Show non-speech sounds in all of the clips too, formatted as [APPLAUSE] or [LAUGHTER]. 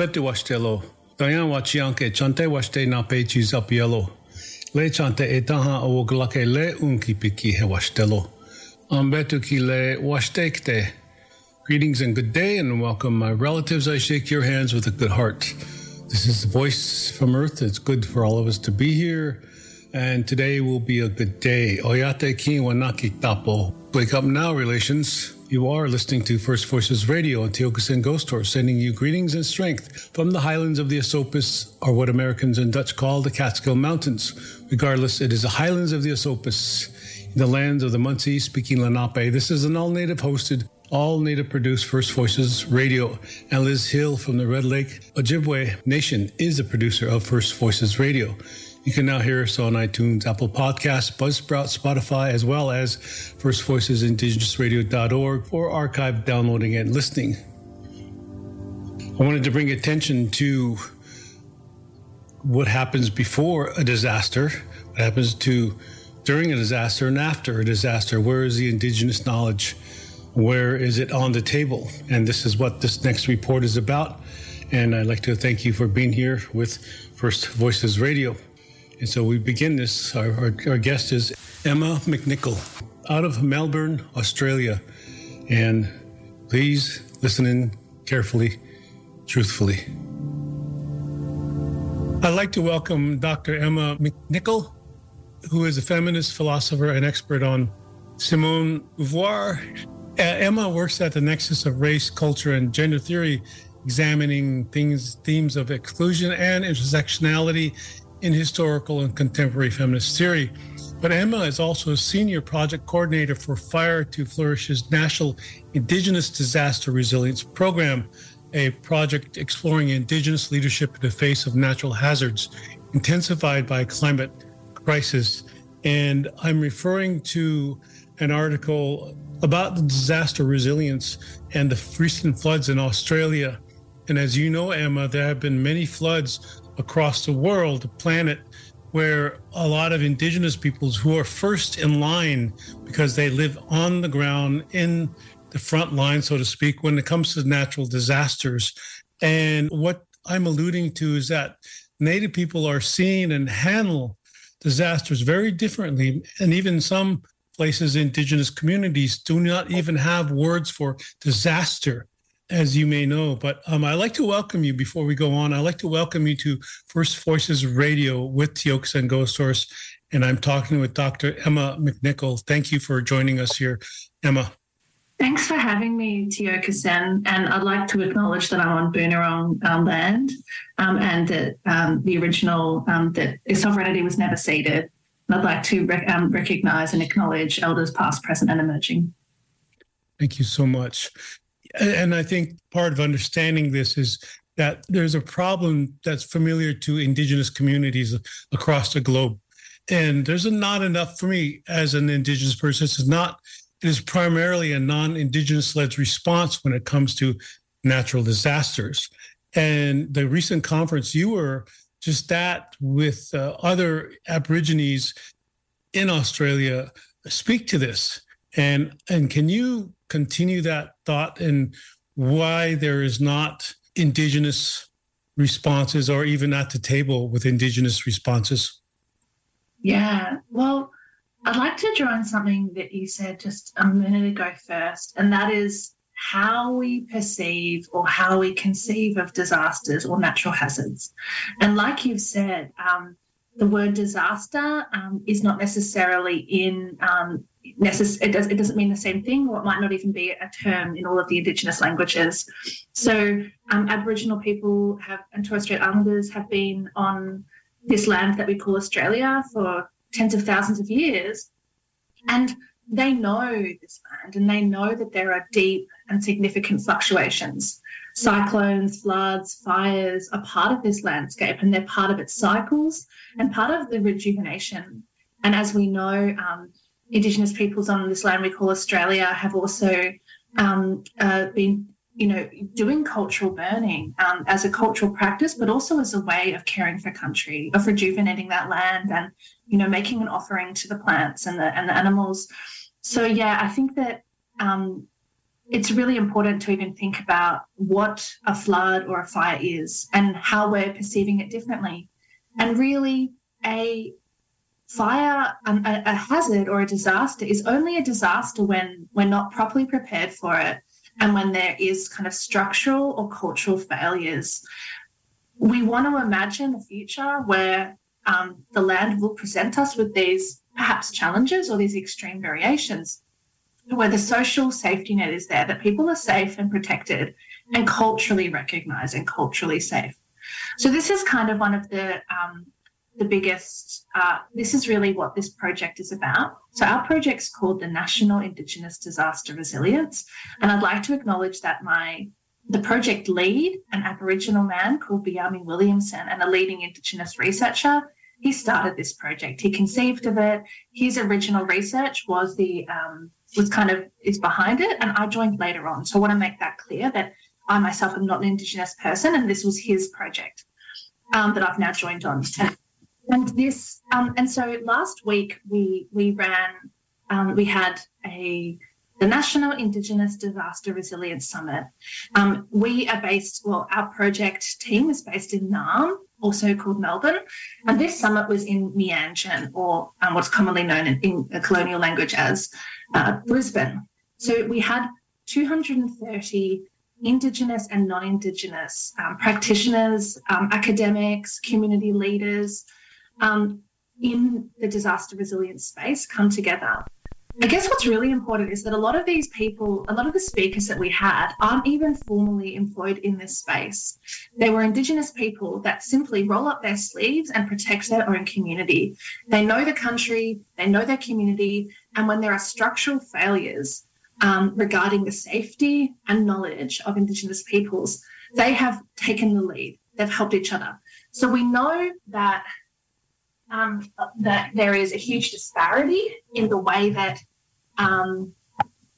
Bete washtelo. Diane wachianke chante washte na pe yellow. Le chante e taha o glake le unki piki he washtelo. On betu ki le washtekte. Greetings and good day and welcome my relatives. I shake your hands with a good heart. This is the voice from Earth. It's good for all of us to be here. And today will be a good day. Oyate ki wanaki tapo. Wake up now, relations. You are listening to First Voices Radio on Tiokasin Ghosthorse, sending you greetings and strength from the highlands of the Esopus, or what Americans and Dutch call the Catskill Mountains. Regardless, it is the highlands of the Esopus, in the lands of the Munsee speaking Lenape. This is an all native hosted, all native produced First Voices Radio. And Liz Hill from the Red Lake Ojibwe Nation is a producer of First Voices Radio. You can now hear us on iTunes, Apple Podcasts, Buzzsprout, Spotify, as well as First Voices Indigenousradio.org for archive downloading and listening. I wanted to bring attention to what happens before a disaster, what happens to during a disaster and after a disaster. Where is the indigenous knowledge? Where is it on the table? And this is what this next report is about. And I'd like to thank you for being here with First Voices Radio. And so we begin this. Our, our, our, guest is Emma McNicol out of Melbourne, Australia. And please listen in carefully, truthfully. I'd like to welcome Dr. Emma McNicol, who is a feminist philosopher and expert on Simone Beauvoir. Uh, Emma works at the nexus of race, culture, and gender theory, examining things, themes of exclusion and intersectionality in historical and contemporary feminist theory. But Emma is also a senior project coordinator for Fire to Flourish's National Indigenous Disaster Resilience Program, a project exploring Indigenous leadership in the face of natural hazards intensified by climate crisis. And I'm referring to an article about the disaster resilience and the recent floods in Australia. And as you know, Emma, there have been many floods across the world, the planet, where a lot of indigenous peoples who are first in line because they live on the ground in the front line, so to speak, when it comes to natural disasters. And what I'm alluding to is that Native people are seen and handle disasters very differently. And even some places, indigenous communities do not even have words for disaster as you may know. But um, I'd like to welcome you before we go on. I'd like to welcome you to First Voices Radio with Tiokasin Ghosthorse. And I'm talking with Dr. Emma McNicol. Thank you for joining us here, Emma. Thanks for having me, Tiokasin. And I'd like to acknowledge that I'm on Boonwurrung um, land um, and that um, the original, um, that sovereignty was never ceded. And I'd like to rec- um, recognize and acknowledge elders past, present, and emerging. Thank you so much. And I think part of understanding this is that there's a problem that's familiar to indigenous communities across the globe. And there's not enough for me as an indigenous person. It's not, it is primarily a non indigenous led response when it comes to natural disasters. And the recent conference, you were just that with uh, other Aborigines in Australia. Speak to this, and and can you continue that thought and why there is not Indigenous responses or even at the table with Indigenous responses? Yeah, well, I'd like to draw on something that you said just a minute ago first, and that is how we perceive or how we conceive of disasters or natural hazards. And like you've said, um, the word disaster um, is not necessarily in um, necess- it, does, it doesn't mean the same thing or it might not even be a term in all of the indigenous languages so um, aboriginal people have and torres strait islanders have been on this land that we call australia for tens of thousands of years and they know this land and they know that there are deep and significant fluctuations. Cyclones, floods, fires are part of this landscape and they're part of its cycles and part of the rejuvenation. And as we know, um, Indigenous peoples on this land we call Australia have also um, uh, been, you know, doing cultural burning um, as a cultural practice, but also as a way of caring for country, of rejuvenating that land, and you know, making an offering to the plants and the and the animals. So yeah, I think that um, it's really important to even think about what a flood or a fire is and how we're perceiving it differently. And really, a fire, um, a, a hazard or a disaster is only a disaster when we're not properly prepared for it and when there is kind of structural or cultural failures. We want to imagine a future where um, the land will present us with these perhaps challenges or these extreme variations where the social safety net is there, that people are safe and protected and culturally recognized and culturally safe. So this is kind of one of the um, the biggest. Uh, this is really what this project is about. So our project's called the National Indigenous Disaster Resilience, and I'd like to acknowledge that my the project lead, an Aboriginal man called Bhiamie Williamson, and a leading Indigenous researcher, he started this project. He conceived of it. His original research was the um, was kind of is behind it, and I joined later on. So I want to make that clear that I myself am not an Indigenous person, and this was his project um, that I've now joined on. And this, um, and so last week we we ran, um, we had a the National Indigenous Disaster Resilience Summit. Um, we are based, well, our project team is based in Naarm, also called Melbourne. And this summit was in Meanjin, or um, what's commonly known in, in colonial language as uh, Brisbane. So we had 230 Indigenous and non Indigenous um, practitioners, um, academics, community leaders um, in the disaster resilience space come together I guess what's really important is that a lot of these people, a lot of the speakers that we had, aren't even formally employed in this space. They were Indigenous people that simply roll up their sleeves and protect their own community. They know the country, they know their community, and when there are structural failures um, regarding the safety and knowledge of Indigenous peoples, they have taken the lead. They've helped each other. So we know that um, that there is a huge disparity in the way that um,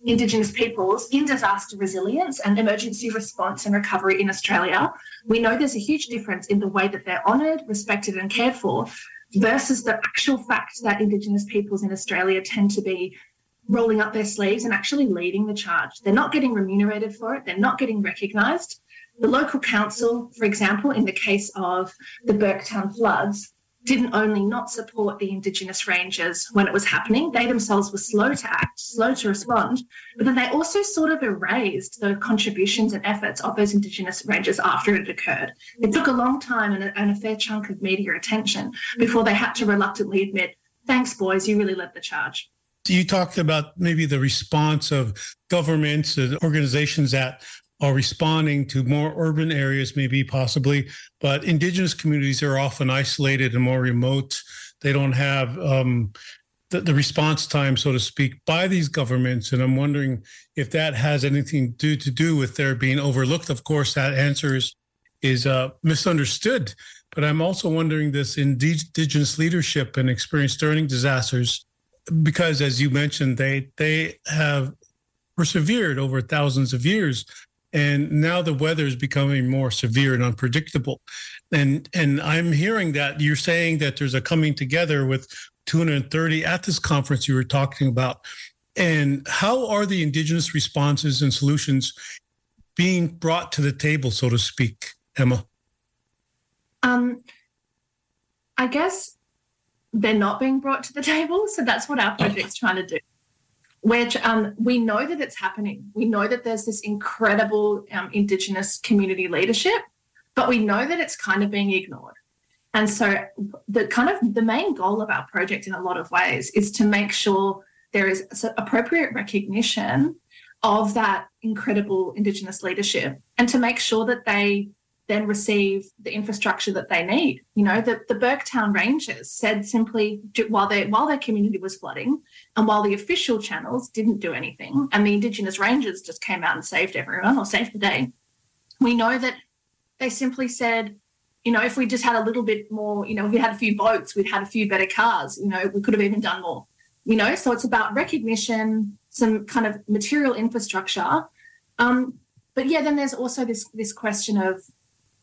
Indigenous peoples in disaster resilience and emergency response and recovery in Australia, we know there's a huge difference in the way that they're honoured, respected, and cared for versus the actual fact that Indigenous peoples in Australia tend to be rolling up their sleeves and actually leading the charge. They're not getting remunerated for it, they're not getting recognised. The local council, for example, in the case of the Burketown floods, didn't only not support the Indigenous rangers when it was happening, they themselves were slow to act, slow to respond, but then they also sort of erased the contributions and efforts of those Indigenous rangers after it occurred. It took a long time and a, and a fair chunk of media attention before they had to reluctantly admit, thanks, boys, you really led the charge. You talked about maybe the response of governments and organizations that are responding to more urban areas, maybe possibly, but indigenous communities are often isolated and more remote. They don't have um, the, the, response time, so to speak, by these governments. And I'm wondering if that has anything to, to do with their being overlooked. Of course, that answer is, is uh, misunderstood. But I'm also wondering this indigenous leadership and experience during disasters, because as you mentioned, they they have persevered over thousands of years and now the weather is becoming more severe and unpredictable. And and I'm hearing that you're saying that there's a coming together with 230 at this conference you were talking about. And how are the indigenous responses and solutions being brought to the table, so to speak, Emma? Um, I guess they're not being brought to the table. So that's what our project's trying to do. Which um, we know that it's happening. We know that there's this incredible um, Indigenous community leadership, but we know that it's kind of being ignored. And so the kind of the main goal of our project in a lot of ways is to make sure there is appropriate recognition of that incredible Indigenous leadership and to make sure that they then receive the infrastructure that they need. You know, the, the Burketown Rangers said simply while they while their community was flooding and while the official channels didn't do anything and the Indigenous Rangers just came out and saved everyone or saved the day, we know that they simply said, you know, if we just had a little bit more, you know, if we had a few boats, we'd had a few better cars, you know, we could have even done more. You know, so it's about recognition, some kind of material infrastructure. Um, but yeah, then there's also this this question of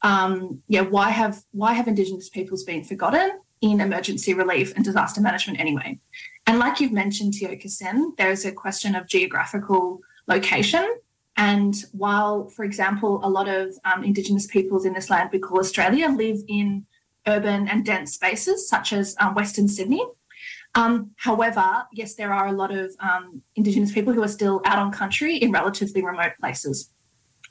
um, yeah, why have why have Indigenous peoples been forgotten in emergency relief and disaster management anyway? And like you've mentioned, Tiokasin, there is a question of geographical location. And while, for example, a lot of um, Indigenous peoples in this land we call Australia live in urban and dense spaces such as um, Western Sydney, um, however, yes, there are a lot of um, Indigenous people who are still out on country in relatively remote places.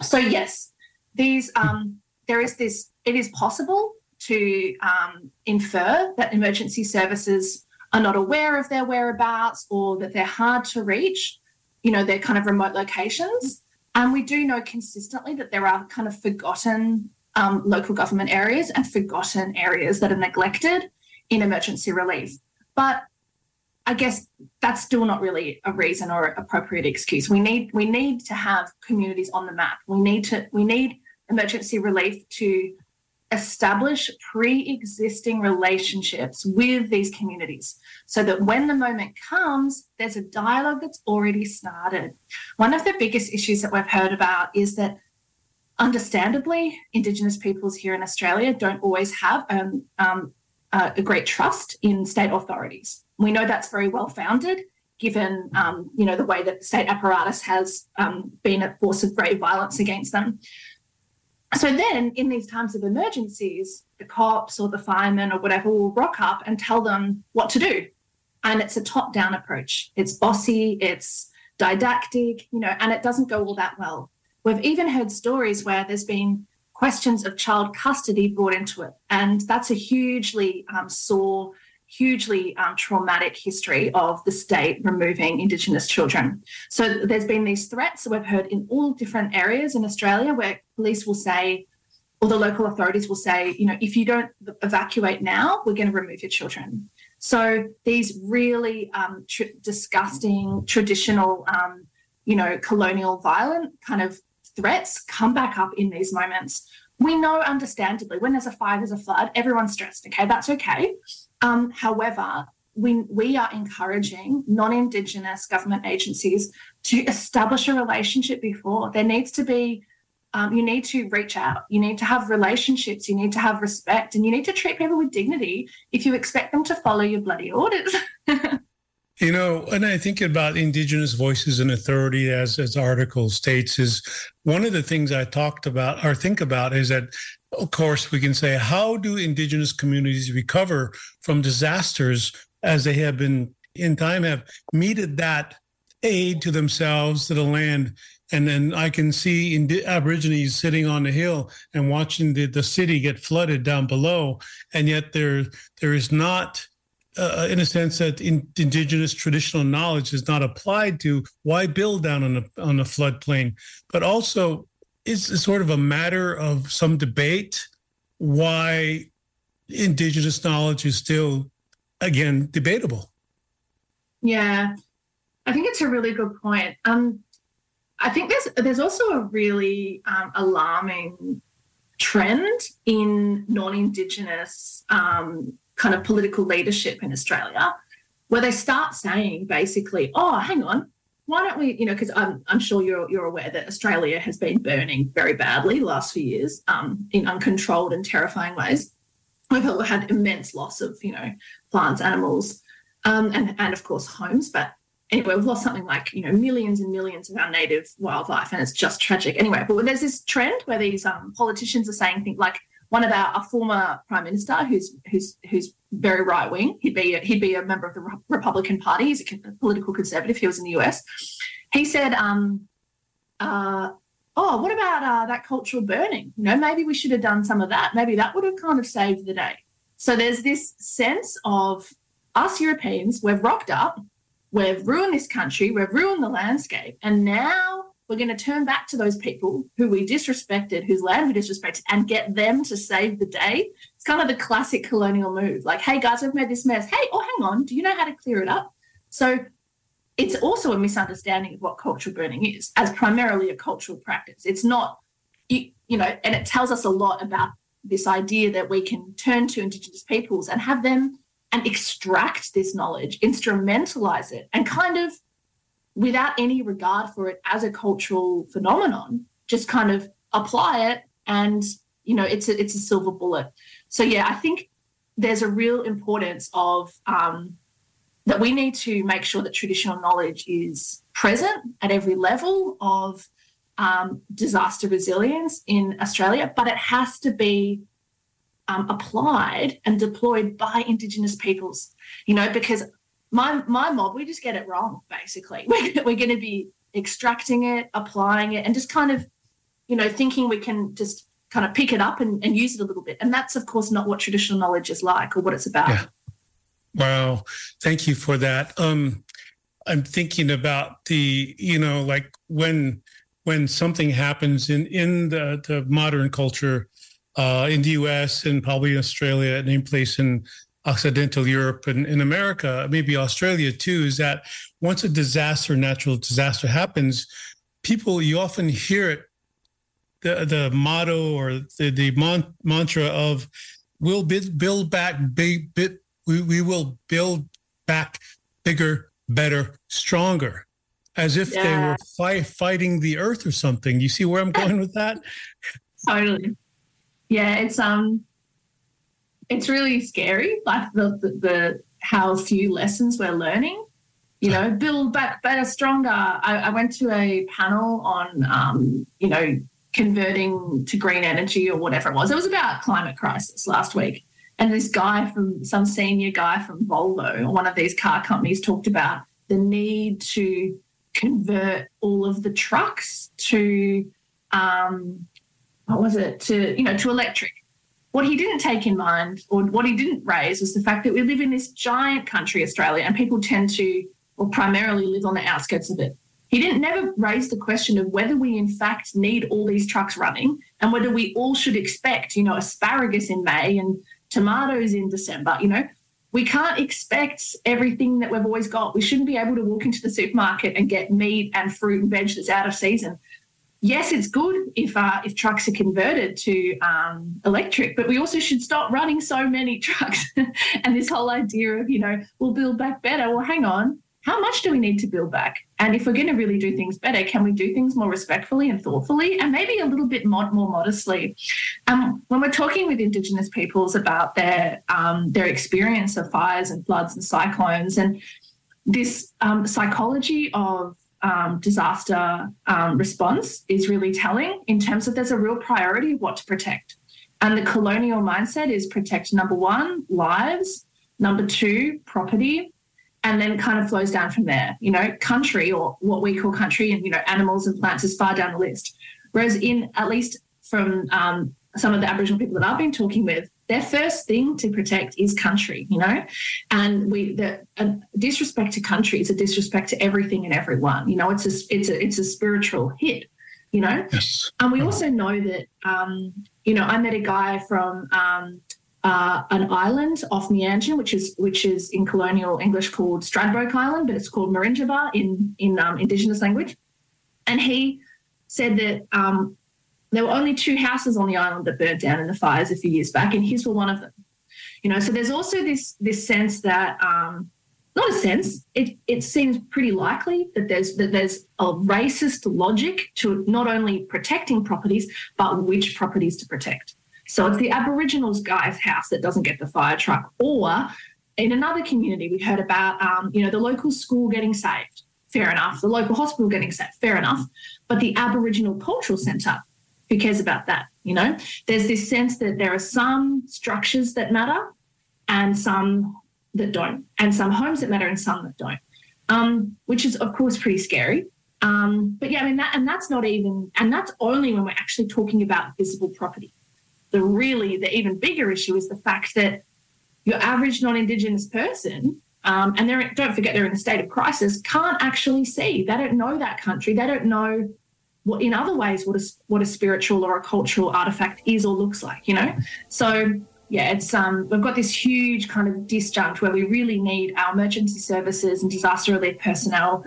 So yes, these um, there is this. It is possible to um, infer that emergency services are not aware of their whereabouts or that they're hard to reach. You know, they're kind of remote locations. And we do know consistently that there are kind of forgotten um, local government areas and forgotten areas that are neglected in emergency relief. But I guess that's still not really a reason or appropriate excuse. We need we need to have communities on the map. We need to we need emergency relief to establish pre-existing relationships with these communities so that when the moment comes there's a dialogue that's already started one of the biggest issues that we've heard about is that understandably indigenous peoples here in australia don't always have um, um, uh, a great trust in state authorities. We know that's very well founded, given um, you know the way that the state apparatus has um, been a force of great violence against them. So then, in these times of emergencies, the cops or the firemen or whatever will rock up and tell them what to do, and it's a top-down approach. It's bossy, it's didactic, you know, and it doesn't go all that well. We've even heard stories where there's been questions of child custody brought into it. And that's a hugely um, sore, hugely um, traumatic history of the state removing Indigenous children. So there's been these threats that we've heard in all different areas in Australia where police will say, or the local authorities will say, you know, if you don't evacuate now, we're going to remove your children. So these really um, tr- disgusting, traditional, um, you know, colonial, violent kind of threats come back up in these moments. We know, understandably, when there's a fire, there's a flood, everyone's stressed. Okay, that's okay. Um, however, we, we are encouraging non Indigenous government agencies to establish a relationship before. There needs to be, um, you need to reach out, you need to have relationships, you need to have respect, and you need to treat people with dignity if you expect them to follow your bloody orders. [LAUGHS] You know, and I think about Indigenous voices and authority, as as article states, is one of the things I talked about or think about is that, of course, we can say how do Indigenous communities recover from disasters as they have been in time have meted that aid to themselves to the land? And then I can see Indi- Aborigines sitting on the hill and watching the, the city get flooded down below, and yet there there is not uh, in a sense that in, indigenous traditional knowledge is not applied to why build down on a on a floodplain, but also it's sort of a matter of some debate why indigenous knowledge is still again debatable. Yeah, I think it's a really good point. Um, I think there's there's also a really um, alarming trend in non-indigenous um, kind of political leadership in Australia, where they start saying basically, oh, hang on, why don't we, you know, because I'm, I'm sure you're, you're aware that Australia has been burning very badly the last few years um, in uncontrolled and terrifying ways. We've had immense loss of, you know, plants, animals, um, and, and of course homes. But anyway, we've lost something like, you know, millions and millions of our native wildlife, and it's just tragic. Anyway, but there's this trend where these um, politicians are saying things like, one of our a former prime minister who's who's who's very right wing. He'd be a, he'd be a member of the Republican Party. He's a political conservative. He was in the US. He said, um, uh, "Oh, what about uh, that cultural burning? You know, maybe we should have done some of that. Maybe that would have kind of saved the day." So there's this sense of us Europeans. We've rocked up. We've ruined this country. We've ruined the landscape, and now we're going to turn back to those people who we disrespected, whose land we disrespected, and get them to save the day. It's kind of the classic colonial move. Like, hey guys, we've made this mess. Hey, oh, hang on, do you know how to clear it up? So it's also a misunderstanding of what cultural burning is as primarily a cultural practice. It's not, you, you know, and it tells us a lot about this idea that we can turn to Indigenous peoples and have them and extract this knowledge, instrumentalize it, and kind of without any regard for it as a cultural phenomenon, just kind of apply it and you know it's a, it's a silver bullet. So yeah, I think there's a real importance of um, that we need to make sure that traditional knowledge is present at every level of um, disaster resilience in Australia, but it has to be um, applied and deployed by Indigenous peoples. You know, because my my mob we just get it wrong basically. [LAUGHS] We're, we're going to be extracting it applying it and just kind of you know thinking we can just kind of pick it up and, and use it a little bit. And that's of course not what traditional knowledge is like or what it's about. Yeah. wow thank you for that. Um i'm thinking about the you know like when when something happens in in the, the modern culture uh, in the us and probably in australia and any place in Occidental Europe and in America, maybe Australia too, is that once a disaster, natural disaster happens, people you often hear it, the the motto or the the mon- mantra of we'll build back big bit we, we will build back bigger, better, stronger. As if yeah. they were fi- fighting the earth or something. You see where I'm [LAUGHS] going with that? totally. Yeah, it's um it's really scary, like the, the, the how few lessons we're learning. You know, build back better, stronger. I, I went to a panel on, um, you know, converting to green energy or whatever it was. It was about climate crisis last week. And this guy from some senior guy from Volvo or one of these car companies talked about the need to convert all of the trucks to um, what was it to you know to electric what he didn't take in mind or what he didn't raise was the fact that we live in this giant country, Australia, and people tend to, or primarily live on the outskirts of it. He didn't never raise the question of whether we in fact need all these trucks running and whether we all should expect, you know, asparagus in May and tomatoes in December. You know, we can't expect everything that we've always got. We shouldn't be able to walk into the supermarket and get meat and fruit and veg that's out of season yes, it's good if uh, if trucks are converted to um, electric, but we also should stop running so many [LAUGHS] trucks. and this whole idea of you know we'll build back better. Well, hang on, how much do we need to build back? And if we're going to really do things better, can we do things more respectfully and thoughtfully, and maybe a little bit more, more modestly? Um, when we're talking with Indigenous peoples about their um, their experience of fires and floods and cyclones and this um, psychology of um, disaster um, response is really telling in terms of there's a real priority of what to protect. And the colonial mindset is protect number one, lives, number two, property, and then kind of flows down from there. You know, country or what we call country and, you know, animals and plants is far down the list. Whereas in at least from um, some of the Aboriginal people that I've been talking with, their first thing to protect is country, you know, and we the a disrespect to country is a disrespect to everything and everyone. You know, it's a it's a it's a spiritual hit, you know. Yes. And we also know that, um, you know, I met a guy from um, uh, an island off Meanjin, which is which is in colonial English called Stradbroke Island, but it's called Minjerribah in in um, Indigenous language, and he said that um, there were only two houses on the island that burnt down in the fires a few years back, and his were one of them. You know, so there's also this this sense that, um, not a sense. It, it seems pretty likely that there's that there's a racist logic to not only protecting properties, but which properties to protect. So it's the Aboriginals guy's house that doesn't get the fire truck. Or in another community, we heard about um, you know the local school getting saved. Fair enough. The local hospital getting saved. Fair enough. But the Aboriginal Cultural Centre, who cares about that? You know, there's this sense that there are some structures that matter and some that don't, and some homes that matter and some that don't, um, which is of course pretty scary. Um, but yeah, I mean that, and that's not even, and that's only when we're actually talking about visible property. The really, the even bigger issue is the fact that your average non-Indigenous person, um, and they're don't forget they're in a state of crisis, can't actually see. They don't know that country. They don't know in other ways, what a what a spiritual or a cultural artifact is or looks like. You know, so yeah, it's um, we've got this huge kind of disjunct where we really need our emergency services and disaster relief personnel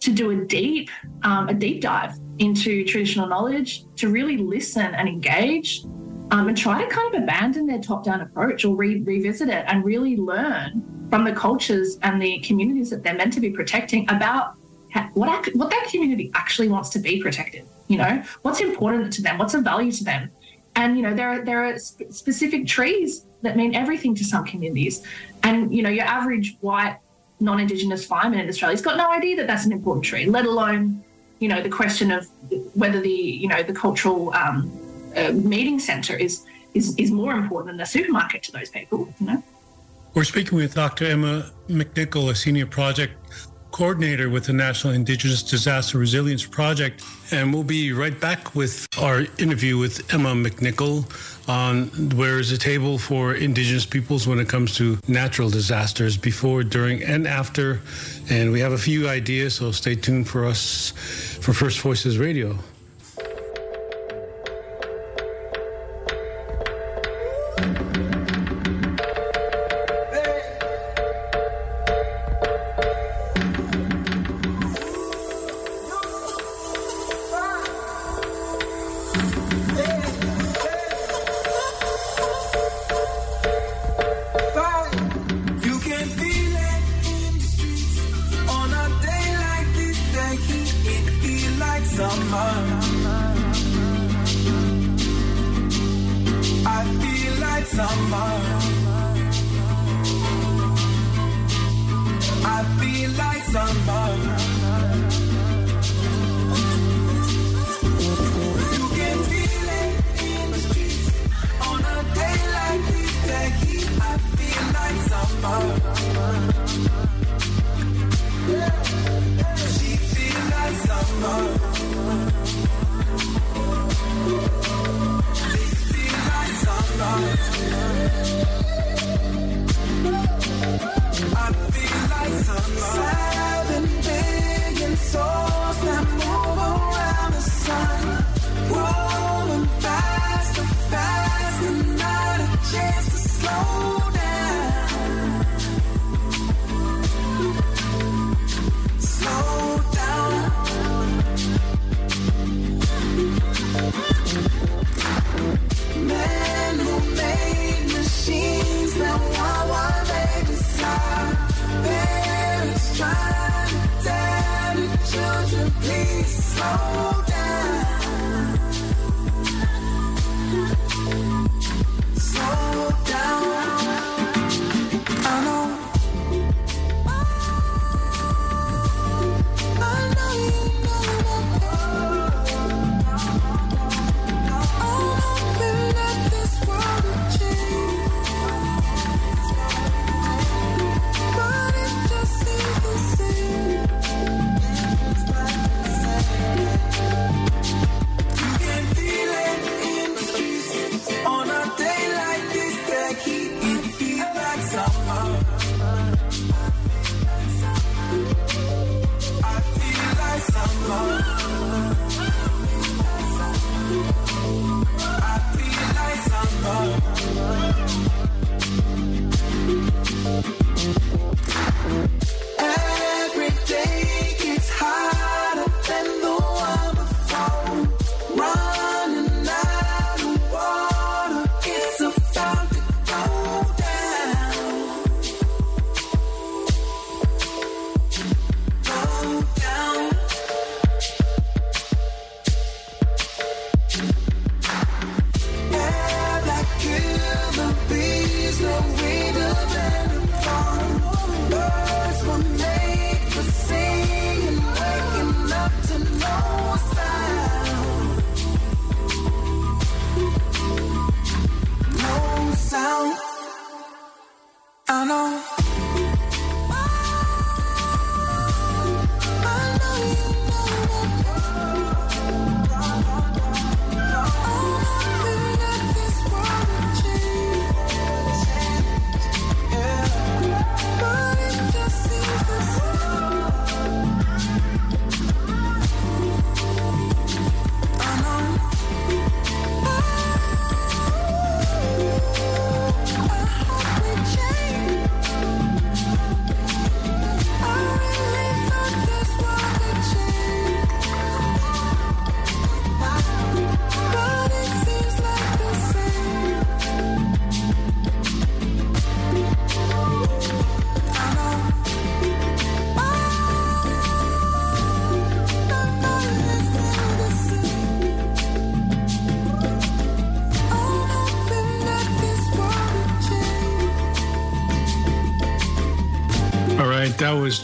to do a deep um, a deep dive into traditional knowledge, to really listen and engage, um, and try to kind of abandon their top down approach or re- revisit it and really learn from the cultures and the communities that they're meant to be protecting about what what that community actually wants to be protected. You know, what's important to them, what's of value to them and you know there are there are sp- specific trees that mean everything to some communities, and you know your average white non-indigenous fireman in Australia's got no idea that that's an important tree, let alone you know the question of whether the you know the cultural um, uh, meeting centre is is is more important than the supermarket to those people. You know. We're speaking with Dr. Emma McNicol, a senior project coordinator with the National Indigenous Disaster Resilience Project. And we'll be right back with our interview with Emma McNicol on where is the table for Indigenous peoples when it comes to natural disasters before, during, and after. And we have a few ideas, so stay tuned for us for First Voices Radio.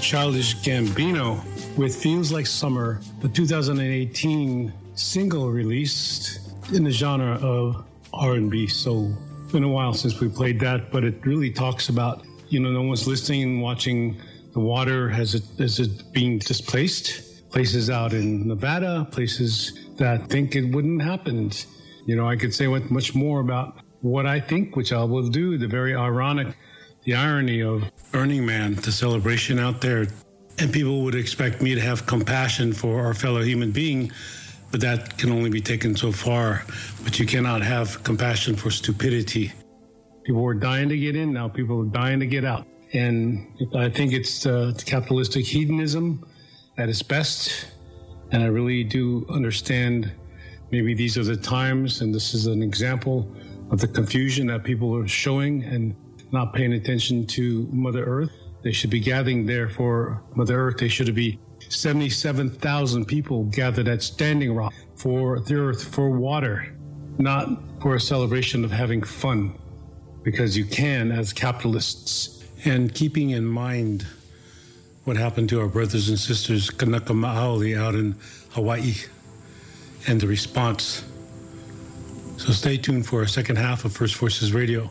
Childish Gambino with Feels Like Summer, the 2018 single released in the genre of R&B soul. It's been a while since we played that, but it really talks about, you know, no one's listening, watching the water as it, as it being displaced. Places out in Nevada, places that think it wouldn't happen. You know, I could say much more about what I think, which I will do, the very ironic, the irony of Burning Man, the celebration out there. And people would expect me to have compassion for our fellow human being, but that can only be taken so far. But you cannot have compassion for stupidity. People were dying to get in, now people are dying to get out. And I think it's uh, capitalistic hedonism at its best. And I really do understand maybe these are the times, and this is an example of the confusion that people are showing and not paying attention to Mother Earth. They should be gathering there for Mother Earth. They should be 77,000 people gathered at Standing Rock for the earth, for water, not for a celebration of having fun, because you can as capitalists. And keeping in mind what happened to our brothers and sisters Kanaka Maoli out in Hawaii and the response. So stay tuned for our second half of First Voices Radio.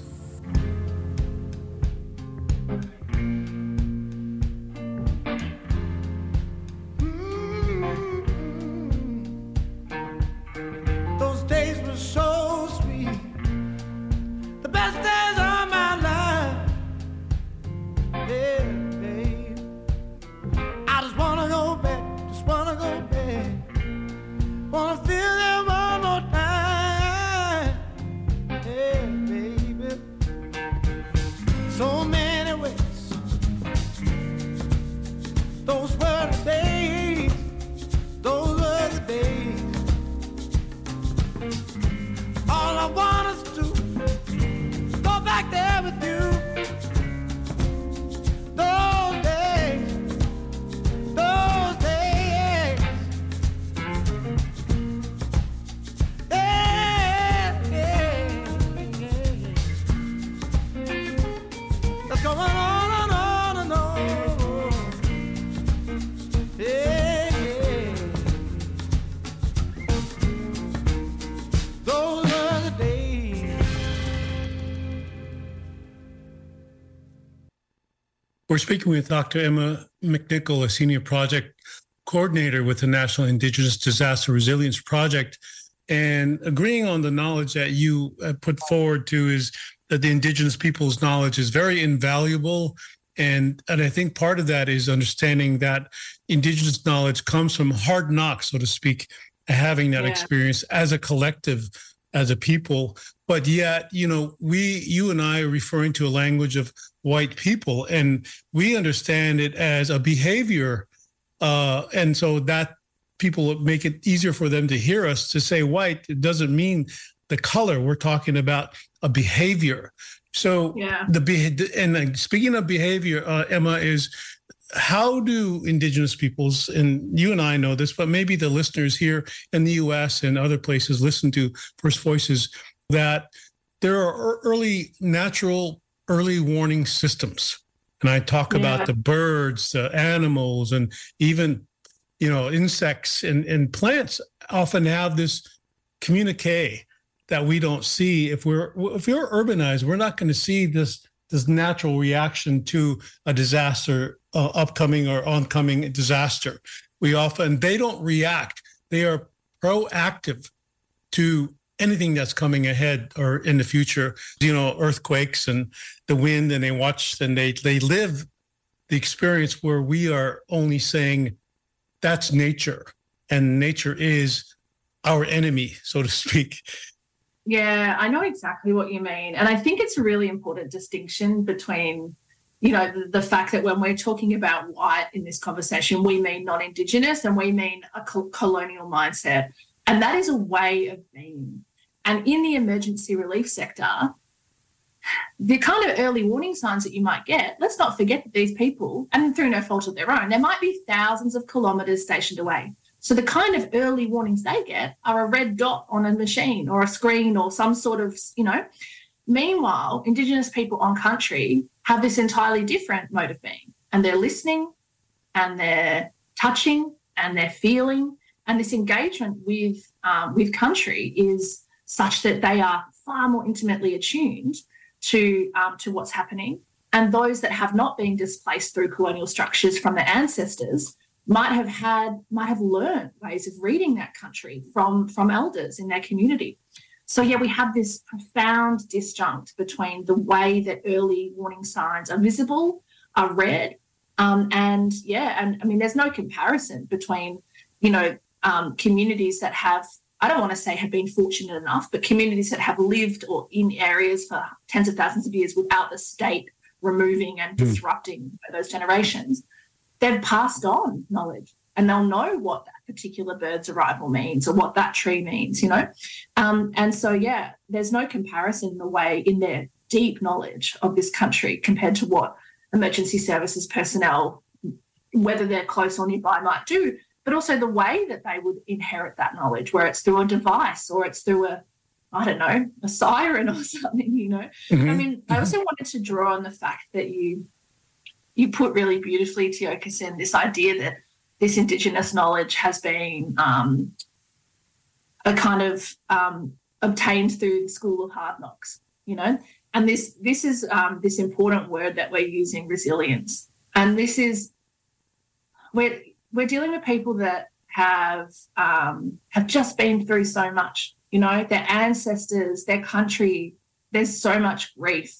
Speaking with Dr. Emma McNicol, a senior project coordinator with the National Indigenous Disaster Resilience Project, and agreeing on the knowledge that you uh, put forward to is that the Indigenous people's knowledge is very invaluable. And, and I think part of that is understanding that Indigenous knowledge comes from hard knocks, so to speak, having that yeah. experience as a collective, as a people. But yet, you know, we, you and I are referring to a language of white people, and we understand it as a behavior. Uh, and so that people make it easier for them to hear us to say white. It doesn't mean the color. We're talking about a behavior. So yeah. the be- and speaking of behavior, uh, Emma is how do indigenous peoples and you and I know this, but maybe the listeners here in the U.S. and other places listen to First Voices that there are early natural early warning systems. And I talk yeah. about the birds, the animals, and even, you know, insects and, and plants often have this communique that we don't see. If we're if you're urbanized, we're not going to see this this natural reaction to a disaster, uh, upcoming or oncoming disaster. We often they don't react; they are proactive to anything that's coming ahead or in the future, you know, earthquakes and the wind, and they watch and they they live the experience where we are only saying that's nature, and nature is our enemy, so to speak. Yeah, I know exactly what you mean. And I think it's a really important distinction between, you know, the, the fact that when we're talking about white in this conversation, we mean non Indigenous and we mean a colonial mindset. And that is a way of being. And in the emergency relief sector, the kind of early warning signs that you might get, let's not forget that these people, and through no fault of their own, there might be thousands of kilometres stationed away. So the kind of early warnings they get are a red dot on a machine or a screen or some sort of, you know. Meanwhile, Indigenous people on country have this entirely different mode of being. And they're listening and they're touching and they're feeling. And this engagement with, um, with country is such that they are far more intimately attuned to, um, to what's happening. And those that have not been displaced through colonial structures from their ancestors might have had might have learned ways of reading that country from from elders in their community so yeah we have this profound disjunct between the way that early warning signs are visible are read um, and yeah and i mean there's no comparison between you know um, communities that have i don't want to say have been fortunate enough but communities that have lived or in areas for tens of thousands of years without the state removing and hmm. disrupting mm. those generations they've passed on knowledge and they'll know what that particular bird's arrival means or what that tree means, you know? Um, and so, yeah, there's no comparison in the way in their deep knowledge of this country compared to what emergency services personnel, whether they're close or nearby, might do, but also the way that they would inherit that knowledge, where it's through a device or it's through a I don't know, a siren or [LAUGHS] something, you know. Mm-hmm. I mean, I also wanted to draw on the fact that you you put really beautifully, Tiokasin, this idea that this Indigenous knowledge has been um, a kind of um, obtained through the School of Hard Knocks, you know. And this this is um, this important word that we're using, resilience. And this is we're we're dealing with people that have um, have just been through so much, you know, their ancestors, their country. There's so much grief,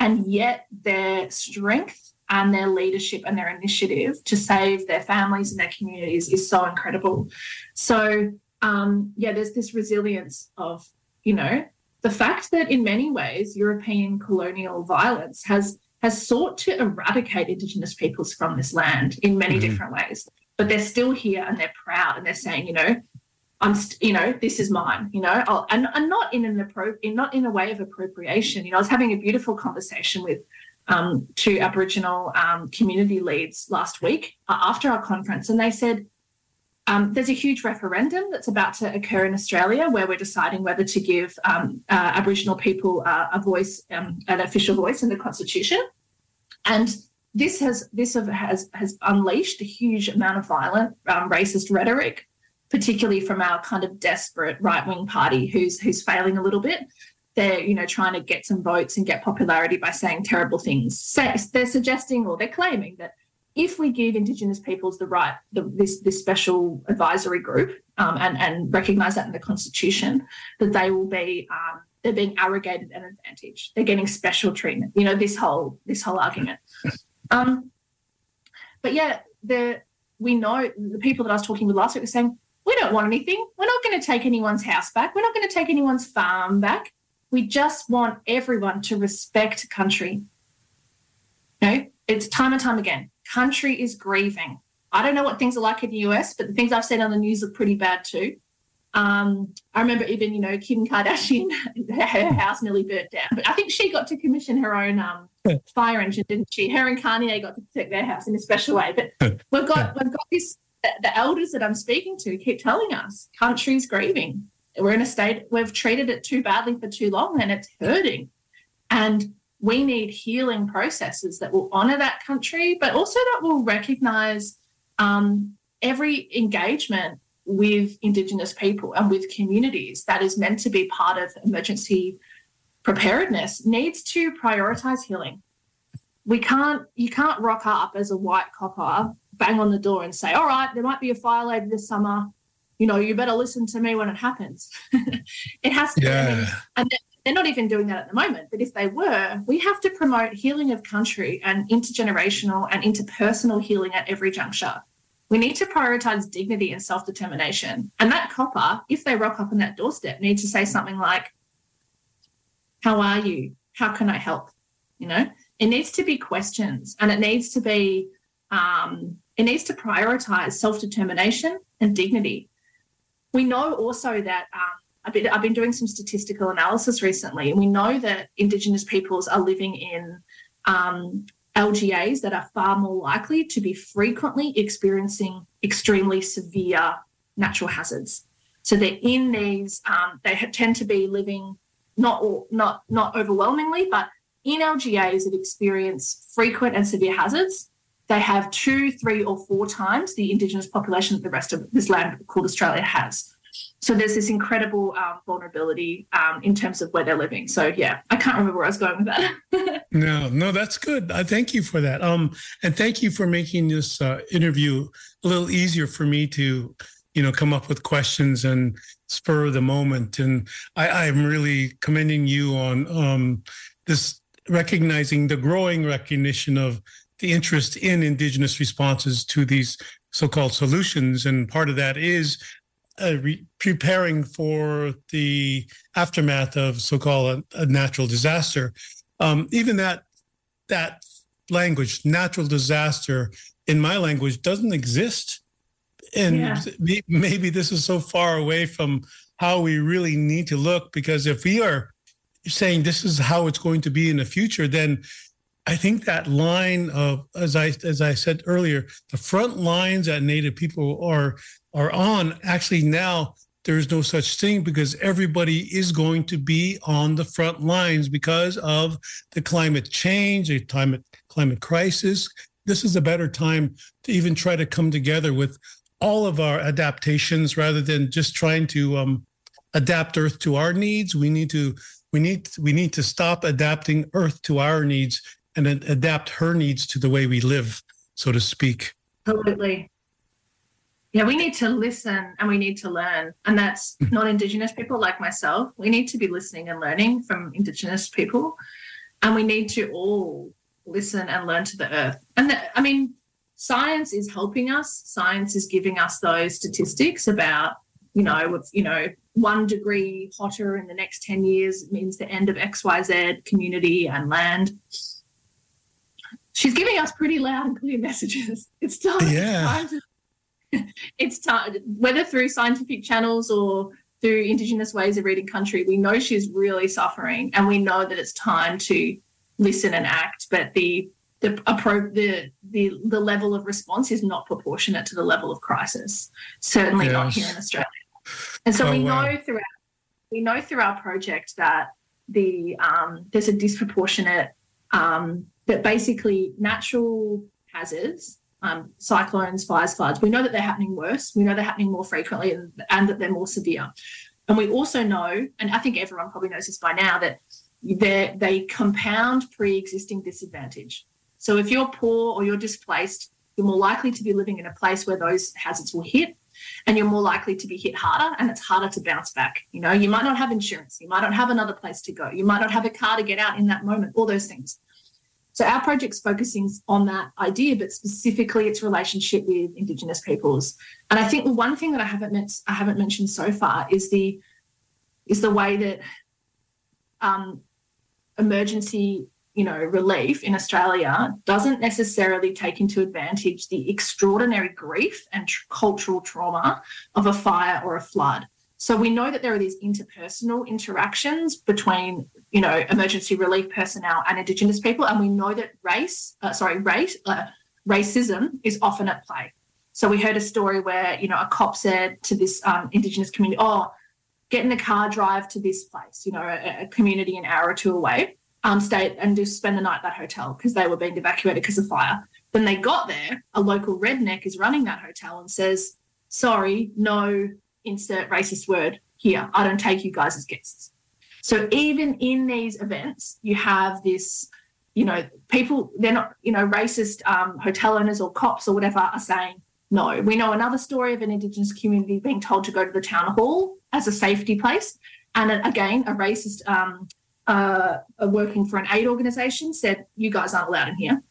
and yet their strength and their leadership and their initiative to save their families and their communities is so incredible. So, um, yeah, there's this resilience of, you know, the fact that in many ways European colonial violence has has sought to eradicate Indigenous peoples from this land in many mm-hmm. different ways, but they're still here and they're proud and they're saying, you know, I'm, st- you know, this is mine, you know, I'll, and, and not in an appro- in not in a way of appropriation. You know, I was having a beautiful conversation with um, to Aboriginal um, community leads last week uh, after our conference, and they said um, there's a huge referendum that's about to occur in Australia where we're deciding whether to give um, uh, Aboriginal people uh, a voice, um, an official voice in the Constitution, and this has this has has unleashed a huge amount of violent um, racist rhetoric, particularly from our kind of desperate right wing party who's who's failing a little bit they're you know trying to get some votes and get popularity by saying terrible things. So they're suggesting or they're claiming that if we give Indigenous peoples the right, the, this this special advisory group, um, and and recognise that in the Constitution, that they will be um, they're being arrogated an advantage. They're getting special treatment. You know this whole this whole argument. Um, but yeah, the we know the people that I was talking with last week were saying we don't want anything. We're not going to take anyone's house back. We're not going to take anyone's farm back. We just want everyone to respect country. You know, it's time and time again. Country is grieving. I don't know what things are like in the US, but the things I've seen on the news look pretty bad too. Um, I remember even, you know, Kim Kardashian, [LAUGHS] her house nearly burnt down. But I think she got to commission her own um, [LAUGHS] fire engine, didn't she? Her and Kanye got to protect their house in a special way. But [LAUGHS] we've got we've got this the elders that I'm speaking to keep telling us country's grieving we're in a state we've treated it too badly for too long and it's hurting and we need healing processes that will honor that country but also that will recognize um, every engagement with indigenous people and with communities that is meant to be part of emergency preparedness needs to prioritize healing we can't you can't rock up as a white copper bang on the door and say all right there might be a fire later this summer you know, you better listen to me when it happens. [LAUGHS] it has to yeah. be. And they're not even doing that at the moment. But if they were, we have to promote healing of country and intergenerational and interpersonal healing at every juncture. We need to prioritize dignity and self determination. And that copper, if they rock up on that doorstep, needs to say something like, How are you? How can I help? You know, it needs to be questions and it needs to be, um, it needs to prioritize self determination and dignity we know also that um, I've, been, I've been doing some statistical analysis recently, and we know that Indigenous peoples are living in um, LGAs that are far more likely to be frequently experiencing extremely severe natural hazards. So they're in these, um, they tend to be living not not not overwhelmingly, but in LGAs that experience frequent and severe hazards, they have two, three, or four times the Indigenous population that the rest of this land called Australia has. So there's this incredible um, vulnerability um, in terms of where they're living. So yeah, I can't remember where I was going with that. [LAUGHS] no, no, that's good. I thank you for that. Um, and thank you for making this uh, interview a little easier for me to, you know, come up with questions and spur the moment. And I, I'm really commending you on um, this recognizing the growing recognition of the interest in indigenous responses to these so-called solutions and part of that is uh, re- preparing for the aftermath of so-called a, a natural disaster um, even that that language natural disaster in my language doesn't exist and yeah. maybe this is so far away from how we really need to look because if we are saying this is how it's going to be in the future then I think that line of as I as I said earlier, the front lines that Native people are are on actually now there's no such thing because everybody is going to be on the front lines because of the climate change, the climate climate crisis. This is a better time to even try to come together with all of our adaptations rather than just trying to um, adapt Earth to our needs. We need to we need we need to stop adapting Earth to our needs and adapt her needs to the way we live, so to speak. Absolutely. Yeah, we need to listen and we need to learn. And that's hmm. not Indigenous people like myself. We need to be listening and learning from Indigenous people. And we need to all listen and learn to the earth. And the, I mean, science is helping us. Science is giving us those statistics about, you know, with, you know, one degree hotter in the next 10 years means the end of XYZ community and land she's giving us pretty loud and clear messages. It's time. Yeah. It's time, to, [LAUGHS] it's time whether through scientific channels or through Indigenous ways of reading country, we know she's really suffering, and we know that it's time to listen and act. But the the the the the level of response is not proportionate to the level of crisis. Certainly yes. not here in Australia. And so oh, we wow. know throughout we know through our project that the um, there's a disproportionate um, that basically natural hazards, um, cyclones, fires, floods, we know that they're happening worse. We know they're happening more frequently and, and that they're more severe. And we also know, and I think everyone probably knows this by now, that they compound pre existing disadvantage. So if you're poor or you're displaced, you're more likely to be living in a place where those hazards will hit and you're more likely to be hit harder and it's harder to bounce back. You know, you might not have insurance, you might not have another place to go, you might not have a car to get out in that moment, all those things. So our project's focusing on that idea, but specifically its relationship with Indigenous peoples. And I think the one thing that I haven't I haven't mentioned so far is the is the way that um, emergency you know relief in Australia doesn't necessarily take into advantage the extraordinary grief and tr- cultural trauma of a fire or a flood. So we know that there are these interpersonal interactions between, you know, emergency relief personnel and Indigenous people, and we know that race, uh, sorry, race, uh, racism is often at play. So we heard a story where, you know, a cop said to this um, Indigenous community, "Oh, get in the car, drive to this place, you know, a, a community an hour or two away, um, stay and just spend the night at that hotel because they were being evacuated because of fire." Then they got there, a local redneck is running that hotel and says, "Sorry, no." insert racist word here. I don't take you guys as guests. So even in these events, you have this, you know, people, they're not, you know, racist um, hotel owners or cops or whatever are saying, no. We know another story of an Indigenous community being told to go to the town hall as a safety place. And again, a racist um, uh, working for an aid organization said, you guys aren't allowed in here.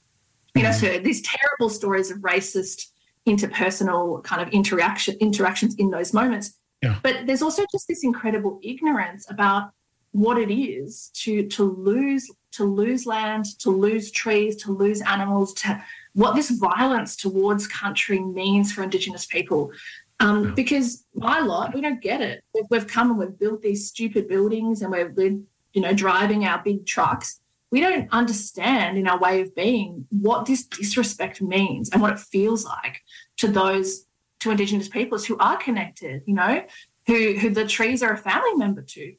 You know, so these terrible stories of racist interpersonal kind of interaction interactions in those moments. Yeah. But there's also just this incredible ignorance about what it is to to lose to lose land, to lose trees, to lose animals, to what this violence towards country means for Indigenous people. Um, yeah. Because my lot, we don't get it. We've, we've, come and we've built these stupid buildings, and we're, we're you know driving our big trucks, we don't understand in our way of being what this disrespect means and what it feels like to those to indigenous peoples who are connected you know who who the trees are a family member to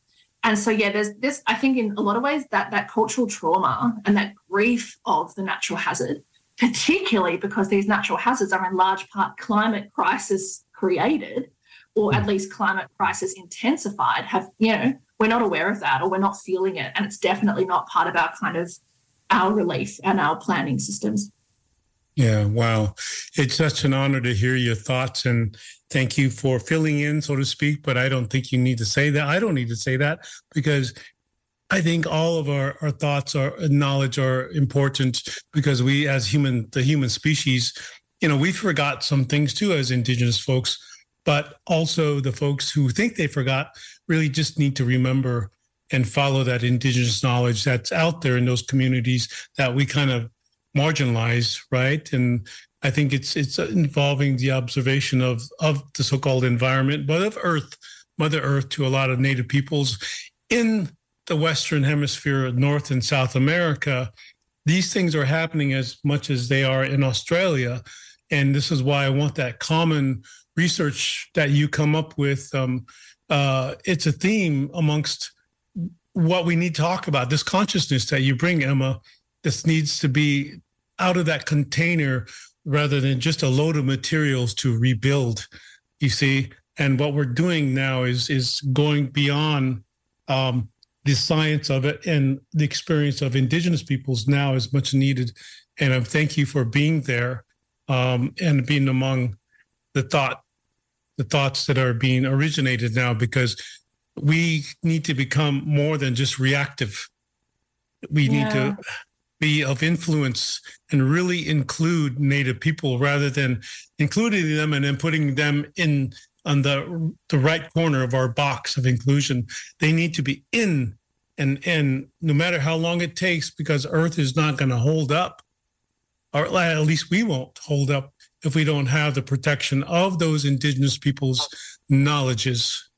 and so yeah, there's this. I think in a lot of ways that that cultural trauma and that grief of the natural hazard, particularly because these natural hazards are in large part climate crisis created, or at hmm. least climate crisis intensified. Have you know we're not aware of that or we're not feeling it, and it's definitely not part of our kind of our relief and our planning systems. Yeah, wow. It's such an honor to hear your thoughts and thank you for filling in, so to speak. But I don't think you need to say that. I don't need to say that because I think all of our, our thoughts or knowledge are important because we, as human, the human species, you know, we forgot some things too as Indigenous folks, but also the folks who think they forgot really just need to remember and follow that Indigenous knowledge that's out there in those communities that we kind of marginalized, right? And I think it's it's involving the observation of of the so-called environment, but of Earth, Mother Earth, to a lot of Native peoples in the Western Hemisphere, North and South America. These things are happening as much as they are in Australia, and this is why I want that common research that you come up with. Um, uh, it's a theme amongst what we need to talk about. This consciousness that you bring, Emma, this needs to be out of that container rather than just a load of materials to rebuild. You see, and what we're doing now is is going beyond um, the science of it and the experience of indigenous peoples now is much needed. And I thank you for being there um, and being among the thought the thoughts that are being originated now because we need to become more than just reactive. We yeah. need to be of influence and really include Native people rather than including them and then putting them in on the the right corner of our box of inclusion. They need to be in and and no matter how long it takes, because Earth is not going to hold up, or at least we won't hold up if we don't have the protection of those indigenous people's knowledges.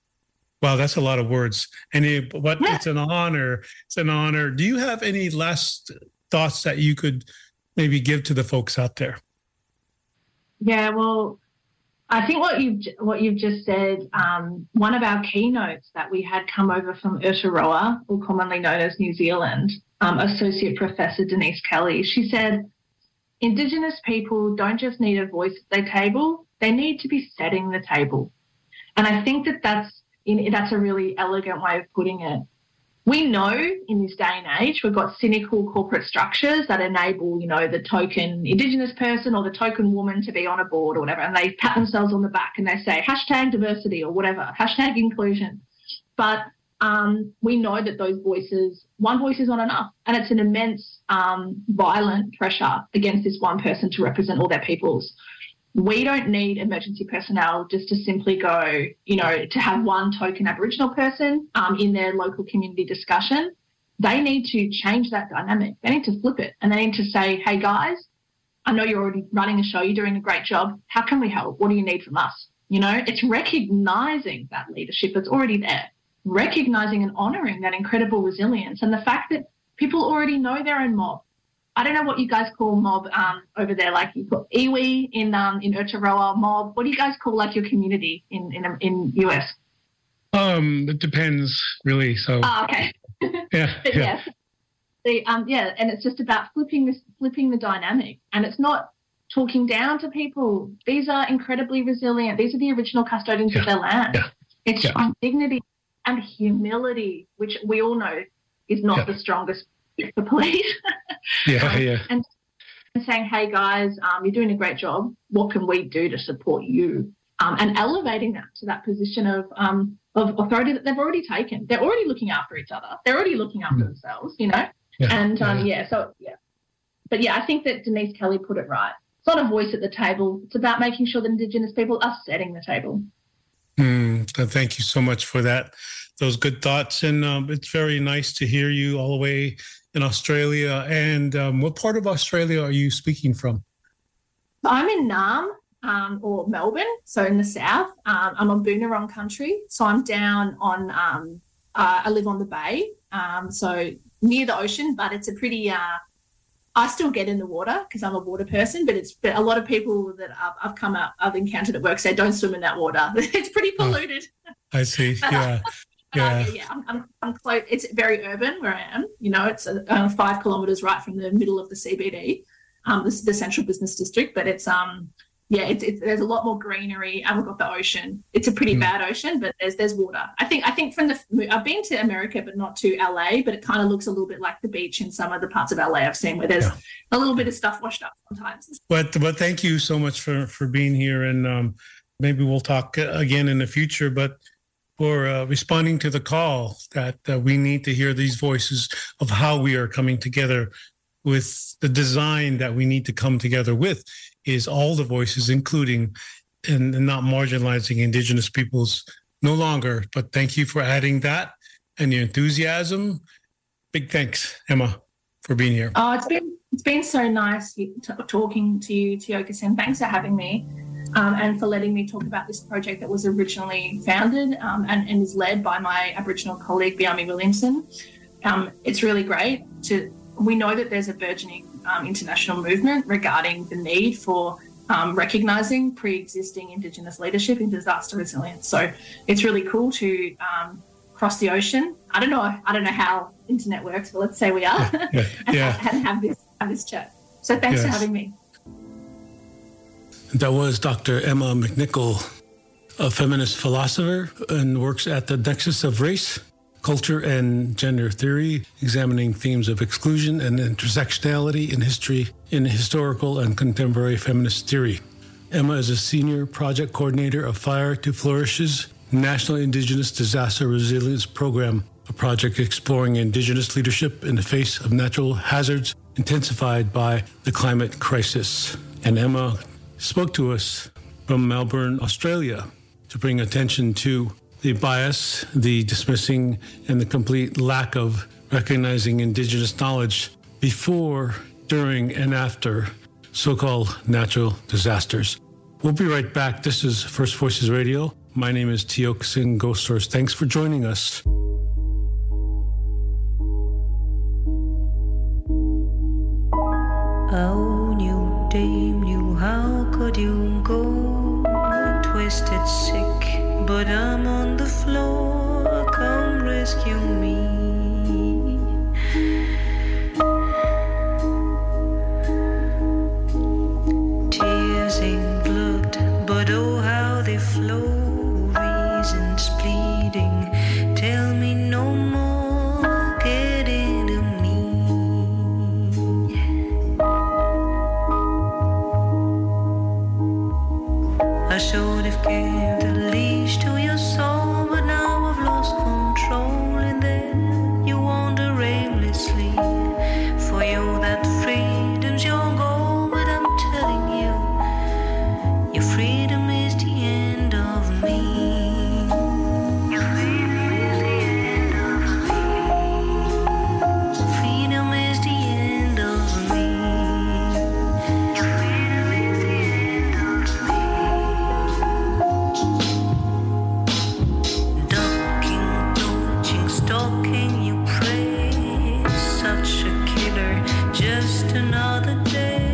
Wow, that's a lot of words. And it, but it's an honor. It's an honor. Do you have any last thoughts that you could maybe give to the folks out there? Yeah, well, I think what you've what you've just said. Um, one of our keynotes that we had come over from Aotearoa, or commonly known as New Zealand, um, Associate Professor Denise Kelly. She said, "Indigenous people don't just need a voice at their table; they need to be setting the table." And I think that that's in, that's a really elegant way of putting it we know in this day and age we've got cynical corporate structures that enable you know the token indigenous person or the token woman to be on a board or whatever and they pat themselves on the back and they say hashtag diversity or whatever hashtag inclusion. But um, we know that those voices one voice is not enough and it's an immense um, violent pressure against this one person to represent all their peoples we don't need emergency personnel just to simply go, you know, to have one token Aboriginal person um, in their local community discussion. They need to change that dynamic. They need to flip it and they need to say, hey guys, I know you're already running a show, you're doing a great job. How can we help? What do you need from us? You know, it's recognizing that leadership that's already there, recognizing and honoring that incredible resilience and the fact that people already know their own mob I don't know what you guys call mob um, over there. Like you put iwi in um, in Aotearoa mob. What do you guys call like your community in in in US? Um, it depends really. So. Oh, okay. [LAUGHS] yeah. [LAUGHS] yeah. yeah. The, um, yeah, and it's just about flipping this, flipping the dynamic, and it's not talking down to people. These are incredibly resilient. These are the original custodians yeah. of their land. Yeah. It's yeah. dignity and humility, which we all know is not the strongest the police. [LAUGHS] yeah, um, yeah. And, and saying, hey guys, um, you're doing a great job. What can we do to support you? Um, and elevating that to that position of um, of authority that they've already taken. They're already looking after each other. They're already looking after mm. themselves, you know. Yeah, and um, yeah. yeah, so yeah, but yeah, I think that Denise Kelly put it right. It's not a voice at the table. It's about making sure that Indigenous people are setting the table. Mm, thank you so much for that. Those good thoughts, and um, it's very nice to hear you all the way in Australia. And um, what part of Australia are you speaking from? I'm in Naarm um, or Melbourne, so in the south. Um, I'm on Boonwurrung country, so I'm down on. Um, uh, I live on the bay, um, so near the ocean, but it's a pretty. Uh, I still get in the water because I'm a water person, but it's but a lot of people that I've, I've come up, I've encountered at work say don't swim in that water. [LAUGHS] it's pretty oh, polluted. Oh, I see. [LAUGHS] Yeah. Yeah, yeah, I'm, I'm, I'm, close. It's very urban where I am. You know, it's uh, five kilometers right from the middle of the CBD, um, the, the central business district. But it's um, yeah, it's, it's, there's a lot more greenery, and we've got the ocean. It's a pretty mm. bad ocean, but there's there's water. I think I think from the I've been to America, but not to LA. But it kind of looks a little bit like the beach in some of the parts of LA I've seen, where there's yeah. a little bit of stuff washed up sometimes. But but thank you so much for for being here, and um, maybe we'll talk again in the future. But for uh, responding to the call that uh, we need to hear these voices of how we are coming together with the design that we need to come together with is all the voices, including and not marginalizing Indigenous peoples no longer. But thank you for adding that and your enthusiasm. Big thanks, Emma, for being here. Oh, it's been it's been so nice talking to you, Tiokasin. Thanks for having me. Um, and for letting me talk about this project that was originally founded um, and, and, is led by my Aboriginal colleague Bhiamie Williamson. Um, it's really great to. We know that there's a burgeoning um, international movement regarding the need for um, recognizing pre-existing Indigenous leadership in disaster resilience. So it's really cool to um, cross the ocean. I don't know. I don't know how internet works, but let's say we are, yeah, yeah, [LAUGHS] yeah. and, have this have this chat. So thanks yes. for having me. That was Dr. Emma McNicol, a feminist philosopher and works at the Nexus of Race Culture and Gender Theory, examining themes of exclusion and intersectionality in history in historical and contemporary feminist theory. Emma is a senior project coordinator of Fire to Flourish's National Indigenous Disaster Resilience Program, a project exploring Indigenous leadership in the face of natural hazards intensified by the climate crisis. And Emma spoke to us from Melbourne, Australia, to bring attention to the bias, the dismissing, and the complete lack of recognizing Indigenous knowledge before, during, and after so called natural disasters. We'll be right back. This is First Voices Radio. My name is Sen Ghosthorse. Thanks for joining us. Oh, but I'm on the floor. Come rescue another, just another day.